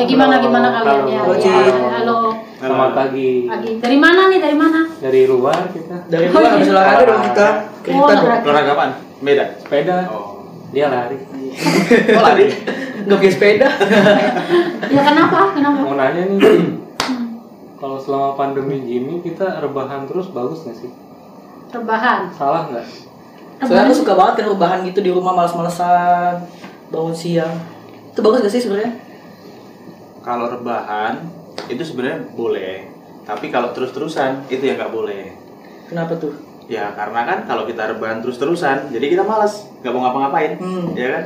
Ya gimana gimana kalian ya? Halo, Ya, Ci. Halo. Selamat pagi. Pagi. Dari mana nih? Dari mana? Dari luar kita Dari luar habis olahraga dong kita. Oh, dong. olahraga. Apaan? Beda. sepeda. Oh. Dia lari. Oh lari. Nggak punya sepeda. Ya kenapa? Kenapa? Mau nanya nih, kalau selama pandemi gini kita rebahan terus bagus nggak sih? Rebahan. Salah nggak? Soalnya aku suka banget kan rebahan gitu di rumah males-malesan, bangun siang. Itu bagus gak sih sebenarnya? Kalau rebahan itu sebenarnya boleh. Tapi kalau terus-terusan itu yang nggak boleh. Kenapa tuh? Ya karena kan kalau kita rebahan terus-terusan, jadi kita malas, nggak mau ngapa-ngapain, Hmm. ya kan?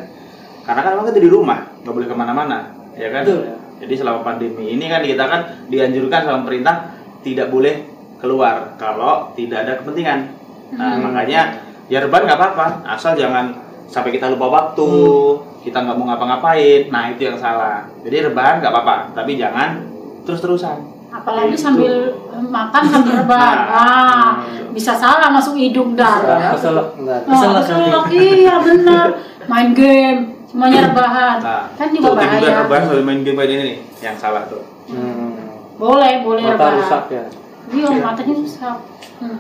Karena kan memang kita di rumah, nggak boleh ke mana-mana, ya kan? Betul. Jadi selama pandemi ini kan kita kan dianjurkan sama pemerintah tidak boleh keluar kalau tidak ada kepentingan. Nah Hmm. makanya ya rebahan nggak apa-apa, asal jangan sampai kita lupa waktu, kita nggak mau ngapa-ngapain. Nah itu yang salah. Jadi rebahan nggak apa-apa, tapi jangan terus-terusan. Apalagi Gitu. sambil makan sambil rebahan. Nah. Ah, bisa salah masuk hidung dah. Kesel enggak? Keselak keselak, iya benar. Main game, semuanya rebahan. Nah, kan juga tuh, bahaya. rebahan sambil main game kayak ini nih, yang salah tuh. Hmm. Boleh, boleh Mata rebahan. rusak ya. Iya, matanya rusak. Hmm.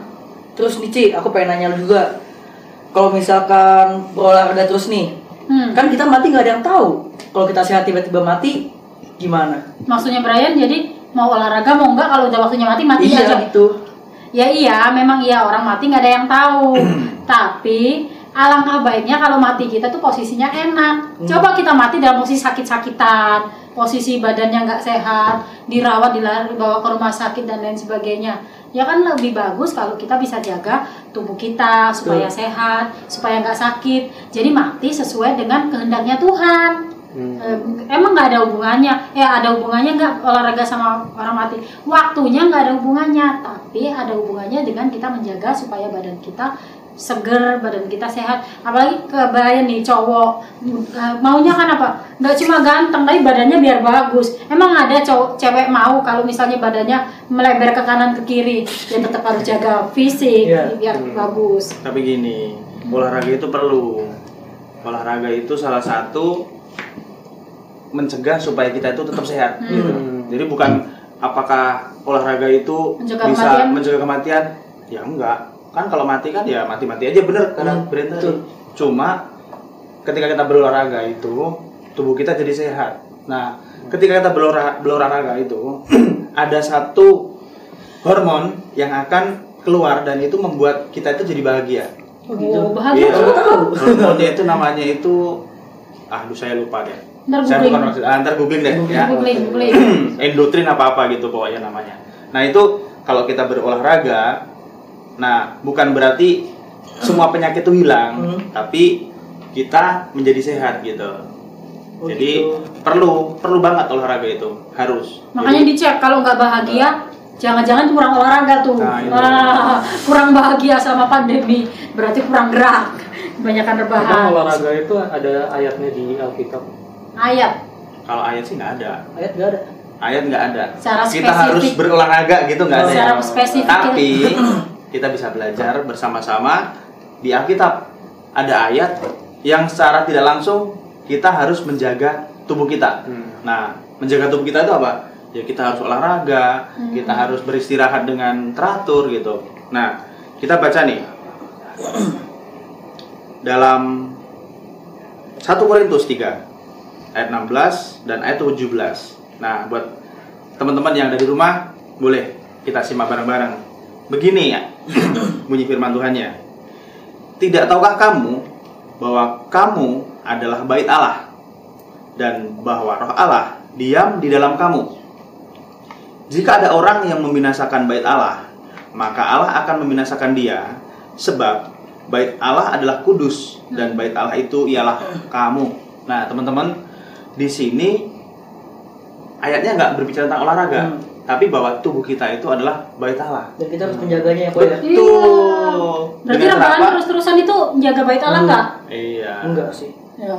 Terus nih Ci, aku pengen nanya lu juga. Kalau misalkan berolahraga terus nih, Hmm. kan kita mati nggak ada yang tahu. Kalau kita sehat tiba-tiba mati, gimana? Maksudnya Brian jadi mau olahraga mau enggak kalau udah waktunya mati mati iya aja. gitu. Ya iya, memang iya orang mati nggak ada yang tahu. Tapi alangkah baiknya kalau mati kita tuh posisinya enak. Hmm. Coba kita mati dalam posisi sakit-sakitan, posisi badannya nggak sehat, dirawat, dibawa ke rumah sakit dan lain sebagainya. Ya kan lebih bagus kalau kita bisa jaga tubuh kita supaya sehat, supaya nggak sakit. Jadi mati sesuai dengan kehendaknya Tuhan. Hmm. Em, emang nggak ada hubungannya ya ada hubungannya nggak olahraga sama orang mati waktunya nggak ada hubungannya tapi ada hubungannya dengan kita menjaga supaya badan kita seger badan kita sehat apalagi kebayang nih cowok eh, maunya kan apa nggak cuma ganteng tapi badannya biar bagus emang ada cowok cewek mau kalau misalnya badannya melebar ke kanan ke kiri ya tetap harus jaga fisik Iya. biar Hmm. bagus Tapi gini, olahraga itu perlu. Olahraga itu salah satu mencegah supaya kita itu tetap sehat. Hmm. Gitu. Jadi bukan apakah olahraga itu Mencegah bisa kematian? mencegah kematian? Ya enggak. Kan kalau mati kan ya mati-mati aja bener karena Hmm, Brent tadi. Cuma ketika kita berolahraga itu tubuh kita jadi sehat. Nah, ketika kita berolahraga, berolahraga itu ada satu hormon yang akan keluar dan itu membuat kita itu jadi bahagia. oh, bahagia Iya. tahu. Hormonnya itu namanya itu ah, aduh saya lupa deh. Ntar Saya bukan maksud, ah, ntar googling deh ya. googling googling Endotrin apa apa gitu pokoknya namanya. Nah itu kalau kita berolahraga, nah bukan berarti semua penyakit itu hilang, Hmm. tapi kita menjadi sehat gitu. Oh, Jadi gitu. perlu perlu banget olahraga itu harus. Makanya Jadi, dicek kalau nggak bahagia, jangan-jangan kurang olahraga tuh. Nah, itu. Wah, kurang bahagia sama pandemi, berarti kurang gerak, kebanyakan Emang rebahan. olahraga itu ada ayatnya di Alkitab. Ayat, kalau ayat sih nggak ada, Ayat nggak ada. ayat nggak ada. Secara kita spesifik. harus berolahraga gitu nggak ada. secara spesifik. Tapi kita bisa belajar bersama-sama di Alkitab. Ada ayat yang secara tidak langsung kita harus menjaga tubuh kita. Hmm. Nah, menjaga tubuh kita itu apa? Ya kita harus olahraga, Hmm. kita harus beristirahat dengan teratur gitu. Nah, kita baca nih dalam 1 Korintus 3 ayat 16 dan ayat 17. Nah, buat teman-teman yang ada di rumah boleh kita simak bareng-bareng. Begini ya bunyi firman Tuhannya. Tidak tahukah kamu bahwa kamu adalah bait Allah dan bahwa roh Allah diam di dalam kamu. Jika ada orang yang membinasakan bait Allah, maka Allah akan membinasakan dia sebab bait Allah adalah kudus dan bait Allah itu ialah kamu. Nah, teman-teman, di sini ayatnya nggak berbicara tentang olahraga, Hmm. Tapi bahwa tubuh kita itu adalah bait Allah. Dan kita harus menjaganya ya, Boy, ya. Betul. berarti Dengan rebahan terus-terusan itu menjaga bait Allah Hmm. nggak? Iya. Enggak sih. Ya,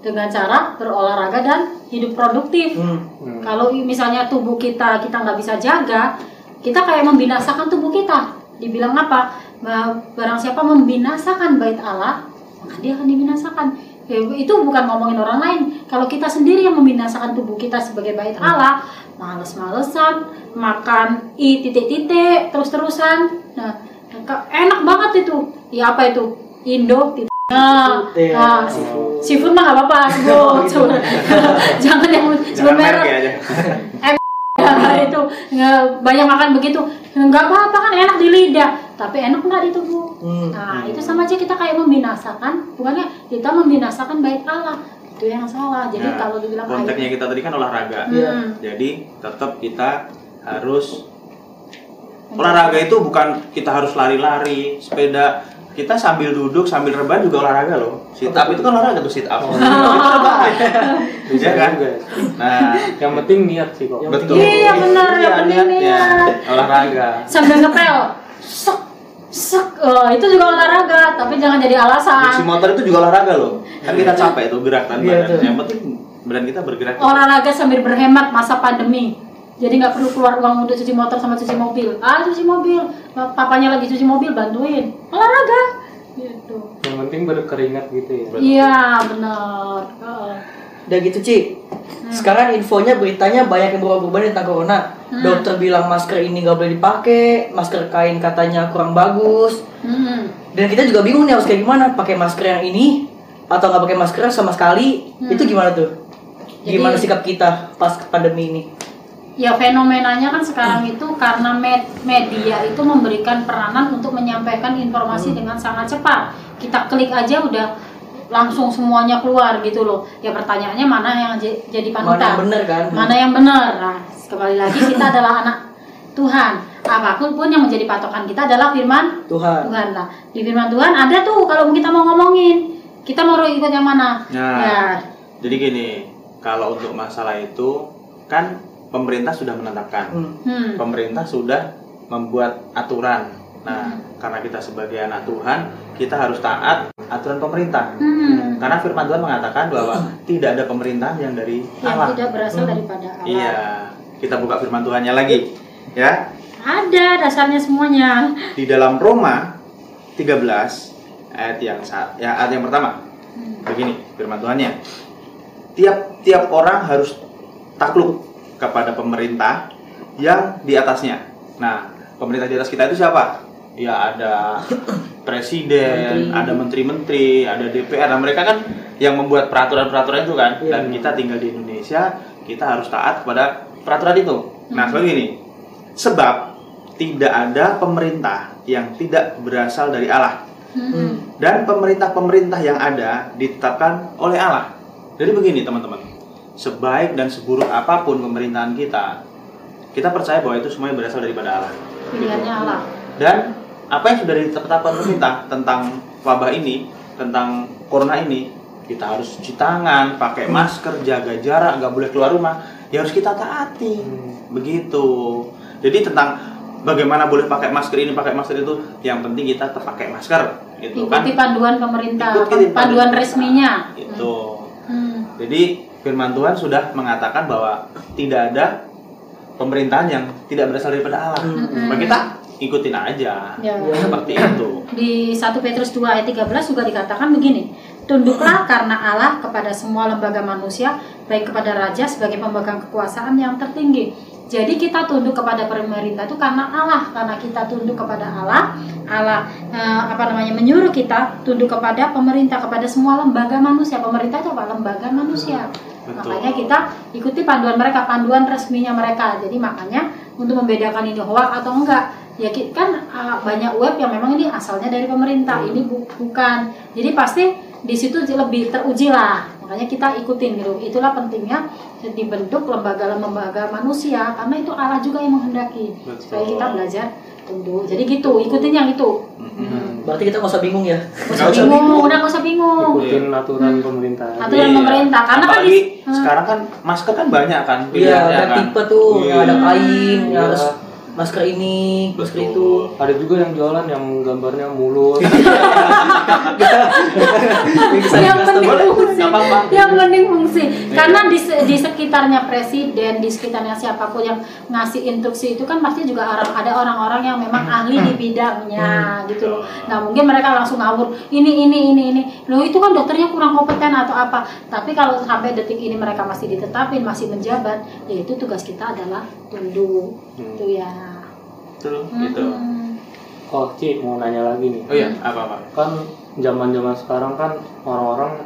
dengan cara berolahraga dan hidup produktif. Hmm. Hmm. Kalau misalnya tubuh kita kita nggak bisa jaga, kita kayak membinasakan tubuh kita. Dibilang apa? Ba- Barang siapa membinasakan bait Allah, maka dia akan dibinasakan. Ya, itu bukan ngomongin orang lain. Kalau kita sendiri yang membinasakan tubuh kita sebagai bait Allah, males-malesan, makan i titik-titik terus-terusan. Nah, enak banget itu. Ya apa itu? Indo titik. Nah, Iya, nah, seafood. mah gak apa-apa. Jangan yang merek merek. ya. Ya, itu nggak banyak makan begitu nggak apa-apa kan enak di lidah tapi enak nggak di tubuh Hmm. nah itu sama aja kita kayak membinasakan bukannya kita membinasakan bait Allah itu yang salah jadi Nah, kalau dibilang konteksnya kita tadi kan olahraga. Iya. Hmm. Jadi tetap kita harus olahraga itu bukan kita harus lari-lari, sepeda. Kita sambil duduk, sambil rebahan juga olahraga loh. Sit up itu kan olahraga tuh sit up. Itu rebahan. Iya kan? juga. Nah, Yang penting niat sih kok. Yang betul. Iya, benar, yang penting niat. Olahraga. sambil ngepel sek sek Oh, itu juga olahraga tapi jangan jadi Cuci alasan motor itu juga olahraga loh. Kan kita capek tuh gerak kan Iya. Yang penting badan kita bergerak. olahraga sambil berhemat masa pandemi. Jadi nggak perlu keluar uang untuk cuci motor sama cuci mobil. Ah cuci mobil. Papanya lagi cuci mobil bantuin. Olahraga. Gitu. Yang penting berkeringat gitu ya. iya benar. Heeh. Udah gitu Ci Sekarang infonya beritanya banyak yang berubah-ubah tentang corona Hmm. Dokter bilang masker ini nggak boleh dipakai Masker kain katanya kurang bagus Hmm. Dan kita juga bingung nih harus kayak gimana Pakai masker yang ini Atau nggak pakai masker sama sekali Hmm. Itu gimana tuh? Jadi- Gimana sikap kita pas pandemi ini? ya fenomenanya kan sekarang itu karena med- media itu memberikan peranan untuk menyampaikan informasi dengan sangat cepat kita klik aja udah langsung semuanya keluar gitu loh ya pertanyaannya mana yang jadi Mana panutan yang bener kan? mana yang benar nah kembali lagi kita adalah anak Tuhan apa pun pun yang menjadi patokan kita adalah firman Tuhan Tuhan lah di firman Tuhan ada tuh kalau kita mau ngomongin kita mau ikut yang mana Nah. ya Jadi gini, kalau untuk masalah itu kan pemerintah sudah menetapkan. Hmm. pemerintah sudah membuat aturan. Nah, karena kita sebagai anak Tuhan, kita harus taat aturan pemerintah. Hmm. Karena firman Tuhan mengatakan bahwa tidak ada pemerintahan yang dari yang Allah. tidak berasal Hmm. daripada Allah Iya, kita buka firman Tuhannya lagi. Ya, ada dasarnya semuanya di dalam Roma 13 ayat yang saat ya ayat yang pertama. Begini firman Tuhannya. Tiap-tiap orang harus takluk kepada pemerintah yang di atasnya. Nah, pemerintah di atas kita itu siapa? Ya ada presiden, Menteri. ada menteri-menteri, ada DPR. Nah, mereka kan yang membuat peraturan-peraturan itu kan. Iya. Dan kita tinggal di Indonesia, kita harus taat kepada peraturan itu. Nah, ini. Sebab tidak ada pemerintah yang tidak berasal dari Allah Hmm. dan pemerintah-pemerintah yang ada ditetapkan oleh Allah. Jadi begini teman-teman, sebaik dan seburuk apa pun pemerintahan kita, kita percaya bahwa itu semuanya berasal daripada Allah. pilihannya Allah Dan apa yang sudah ditetapkan pemerintah tentang wabah ini, tentang corona ini, kita harus cuci tangan, pakai masker, jaga jarak, nggak boleh keluar rumah, ya harus kita taati. Begitu. Jadi tentang bagaimana boleh pakai masker ini, pakai masker itu, yang penting kita tetap pakai masker, gitu kan? ikuti panduan pemerintah Ikuti panduan pemerintah. resminya Itu. Hmm. Jadi firman Tuhan sudah mengatakan bahwa tidak ada pemerintahan yang tidak berasal daripada Allah. Hmm. Maka kita ikutin aja. Ya. Seperti itu. di 1 Petrus 2 ayat 13 juga dikatakan begini Tunduklah karena Allah kepada semua lembaga manusia, baik kepada raja sebagai pemegang kekuasaan yang tertinggi. Jadi kita tunduk kepada pemerintah itu karena Allah, karena kita tunduk kepada Allah, Allah eh, apa namanya menyuruh kita tunduk kepada pemerintah, kepada semua lembaga manusia. Pemerintah itu apa? Lembaga manusia. Betul. Makanya kita ikuti panduan mereka, panduan resminya mereka. Jadi makanya untuk membedakan ini hoax atau enggak, ya kan uh, banyak web yang memang ini asalnya dari pemerintah, ini bu- bukan. Jadi pasti di situ lebih teruji lah. Makanya kita ikutin gitu. Itulah pentingnya dibentuk lembaga-lembaga manusia karena itu Allah juga yang menghendaki Betul. supaya kita belajar tunduk. Jadi gitu, ikutin yang itu. Mm-mm. Berarti kita nggak usah bingung ya. Gak usah bingung, udah gak usah bingung. ikutin aturan pemerintah Aturan Iya. pemerintah karena kan di- Hmm. sekarang kan masker kan banyak kan Iya, ada kan. tipe tuh yang ada Hmm. kain, yang Iya. harus masker ini, masker Betul. itu. ada juga yang jualan yang gambarnya mulut yang penting fungsi. yang penting fungsi. Iya. karena di, di sekitarnya presiden di sekitarnya siapa pun yang ngasih instruksi itu kan pasti juga orang ada orang-orang yang memang ahli di bidangnya gitu loh. Nah mungkin mereka langsung ngawur ini ini ini ini. Loh itu kan dokternya kurang kompeten atau apa. Tapi kalau sampai detik ini mereka masih ditetapin masih menjabat ya itu tugas kita adalah tunduk. Hmm. itu ya Betul, gitu. Hmm. Oh, Ci, mau nanya lagi nih. Oh iya, apa-apa? Kan zaman-zaman sekarang kan orang-orang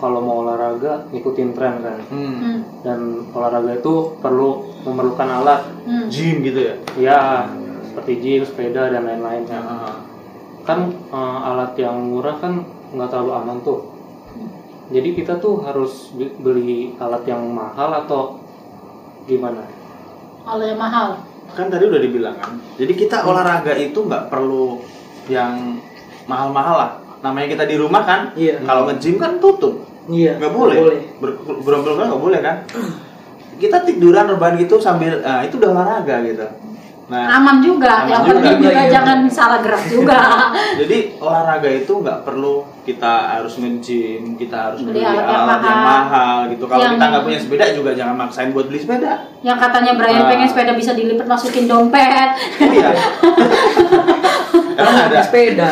kalau mau olahraga ngikutin tren kan. Hmm. Hmm. Dan olahraga itu perlu memerlukan alat. Hmm. Gym gitu ya? Ya, seperti gym, sepeda dan lain-lain Ya, kan. ah. Kan eh, alat yang murah kan nggak terlalu aman tuh. Jadi kita tuh harus beli alat yang mahal atau gimana? kalau yang mahal kan tadi udah dibilang kan. Jadi kita olahraga itu nggak perlu yang mahal-mahal lah. Namanya kita di rumah kan Iya. kalau nge-gym kan tutup. Iya. nggak boleh, Ber- berobrol nggak boleh kan. Kita tiduran rebahan gitu sambil ah, itu udah olahraga gitu nah aman juga Aman yang juga, penting juga iya. jangan salah gerak juga jadi olahraga itu nggak perlu kita harus nge-gym kita harus Beli beli, alat alat, yang yang, mahal. mahal gitu kalau Yang- kita nggak punya sepeda juga jangan maksain buat beli sepeda yang katanya Brian Ah. pengen sepeda bisa dilipat masukin dompet iya emang ada sepeda.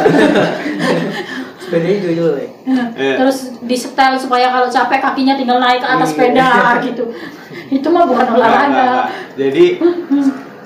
Sepedanya juga jelek. Terus disetel supaya kalau capek kakinya tinggal naik ke atas Iya. sepeda gitu itu mah bukan olahraga. Jadi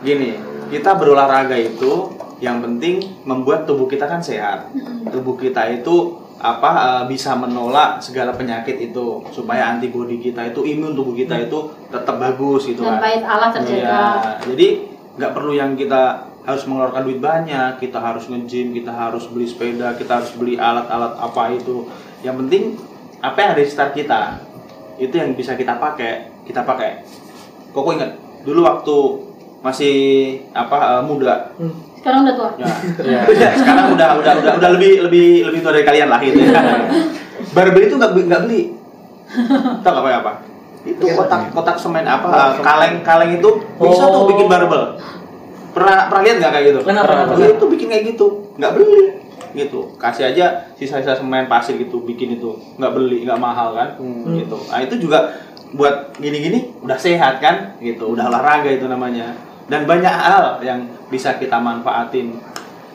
gini, kita berolahraga itu yang penting membuat tubuh kita kan sehat. Tubuh kita itu apa eh, bisa menolak segala penyakit itu supaya antibodi kita itu imun tubuh kita itu tetap bagus gitu dan kan. baik Allah terjaga Iya, jadi nggak perlu yang kita harus mengeluarkan duit banyak, kita harus nge-gym, kita harus beli sepeda, kita harus beli alat-alat apa itu. Yang penting apa yang ada di sekitar kita itu yang bisa kita pakai, kita pakai. Koko ingat dulu waktu masih apa eh, muda, Hmm. sekarang udah tua ya, sekarang udah udah udah udah lebih lebih lebih tua dari kalian lah gitu ya. Barbel itu nggak beli- nggak beli, tau nggak pakai apa? Itu kotak kotak semen apa kaleng kaleng itu bisa tuh Oh. bikin barbel. Pernah pernah lihat nggak kayak gitu? Pernah, pernah, Dia itu bikin kayak gitu, nggak beli gitu. Kasih aja sisa-sisa semen pasir gitu, bikin itu, nggak beli, nggak mahal kan? Hmm. Gitu. Nah itu juga buat gini-gini udah sehat kan? Gitu, udah olahraga itu namanya. Dan banyak hal yang bisa kita manfaatin.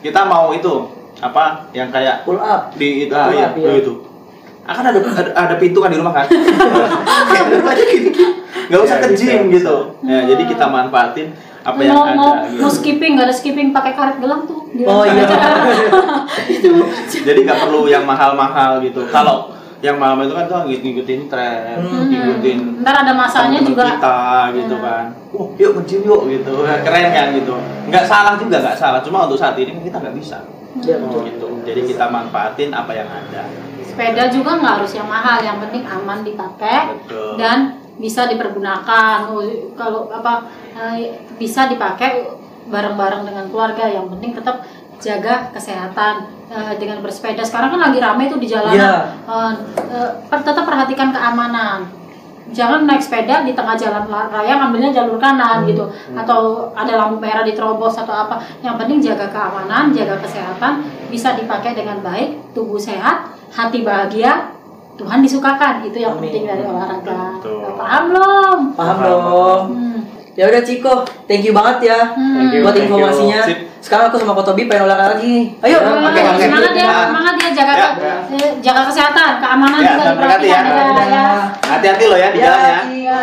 Kita mau itu apa? Yang kayak Pull up. di itu, ah, Pull iya, up, iya. itu. Akan ada, ada ada pintu kan di rumah kan? Aja gini. Nggak usah Ya, ke gym bisa. gitu. Ya, jadi kita manfaatin apa yang mau, ada. mau, gitu. mau skipping nggak ada skipping pakai karet gelang tuh Oh iya. itu Jadi nggak perlu yang mahal-mahal gitu. Kalau yang mahal itu kan tuh ngikutin tren, Hmm. ngikutin ntar ada masanya juga kita gitu Hmm. kan. Oh, yuk ke gym yuk gitu. Keren kan gitu. Nggak salah juga nggak salah. Cuma untuk saat ini kan kita nggak bisa. Ya, Hmm. betul. Gitu. Jadi kita manfaatin apa yang ada. sepeda juga nggak harus yang mahal yang penting aman dipakai Betul. dan bisa dipergunakan Oh, kalau apa eh, bisa dipakai bareng-bareng dengan keluarga yang penting tetap jaga kesehatan eh, dengan bersepeda. Sekarang kan lagi rame tuh di jalanan. Iya. Eh, eh, per- tetap perhatikan keamanan. Jangan naik sepeda di tengah jalan la- raya ngambilnya jalur kanan gitu. atau ada lampu merah diterobos atau apa. Yang penting jaga keamanan jaga kesehatan. Bisa dipakai dengan baik tubuh sehat hati bahagia. Tuhan disukakan. Itu yang Amin. penting dari olahraga. Betul. paham belum? Paham dong. hmm. Ya udah Ciko, thank you banget ya Hmm. Thank you. buat informasinya. Sekarang aku sama Kotobi pengen olahraga lagi. Ayo, Ya, oke, oke. semangat ya, semangat ya jaga Ya. eh, jaga kesehatan, keamanan Ya, juga dan berkati ya. diperhatikan ya. ya. Hati-hati loh ya di jalan ya. Iya.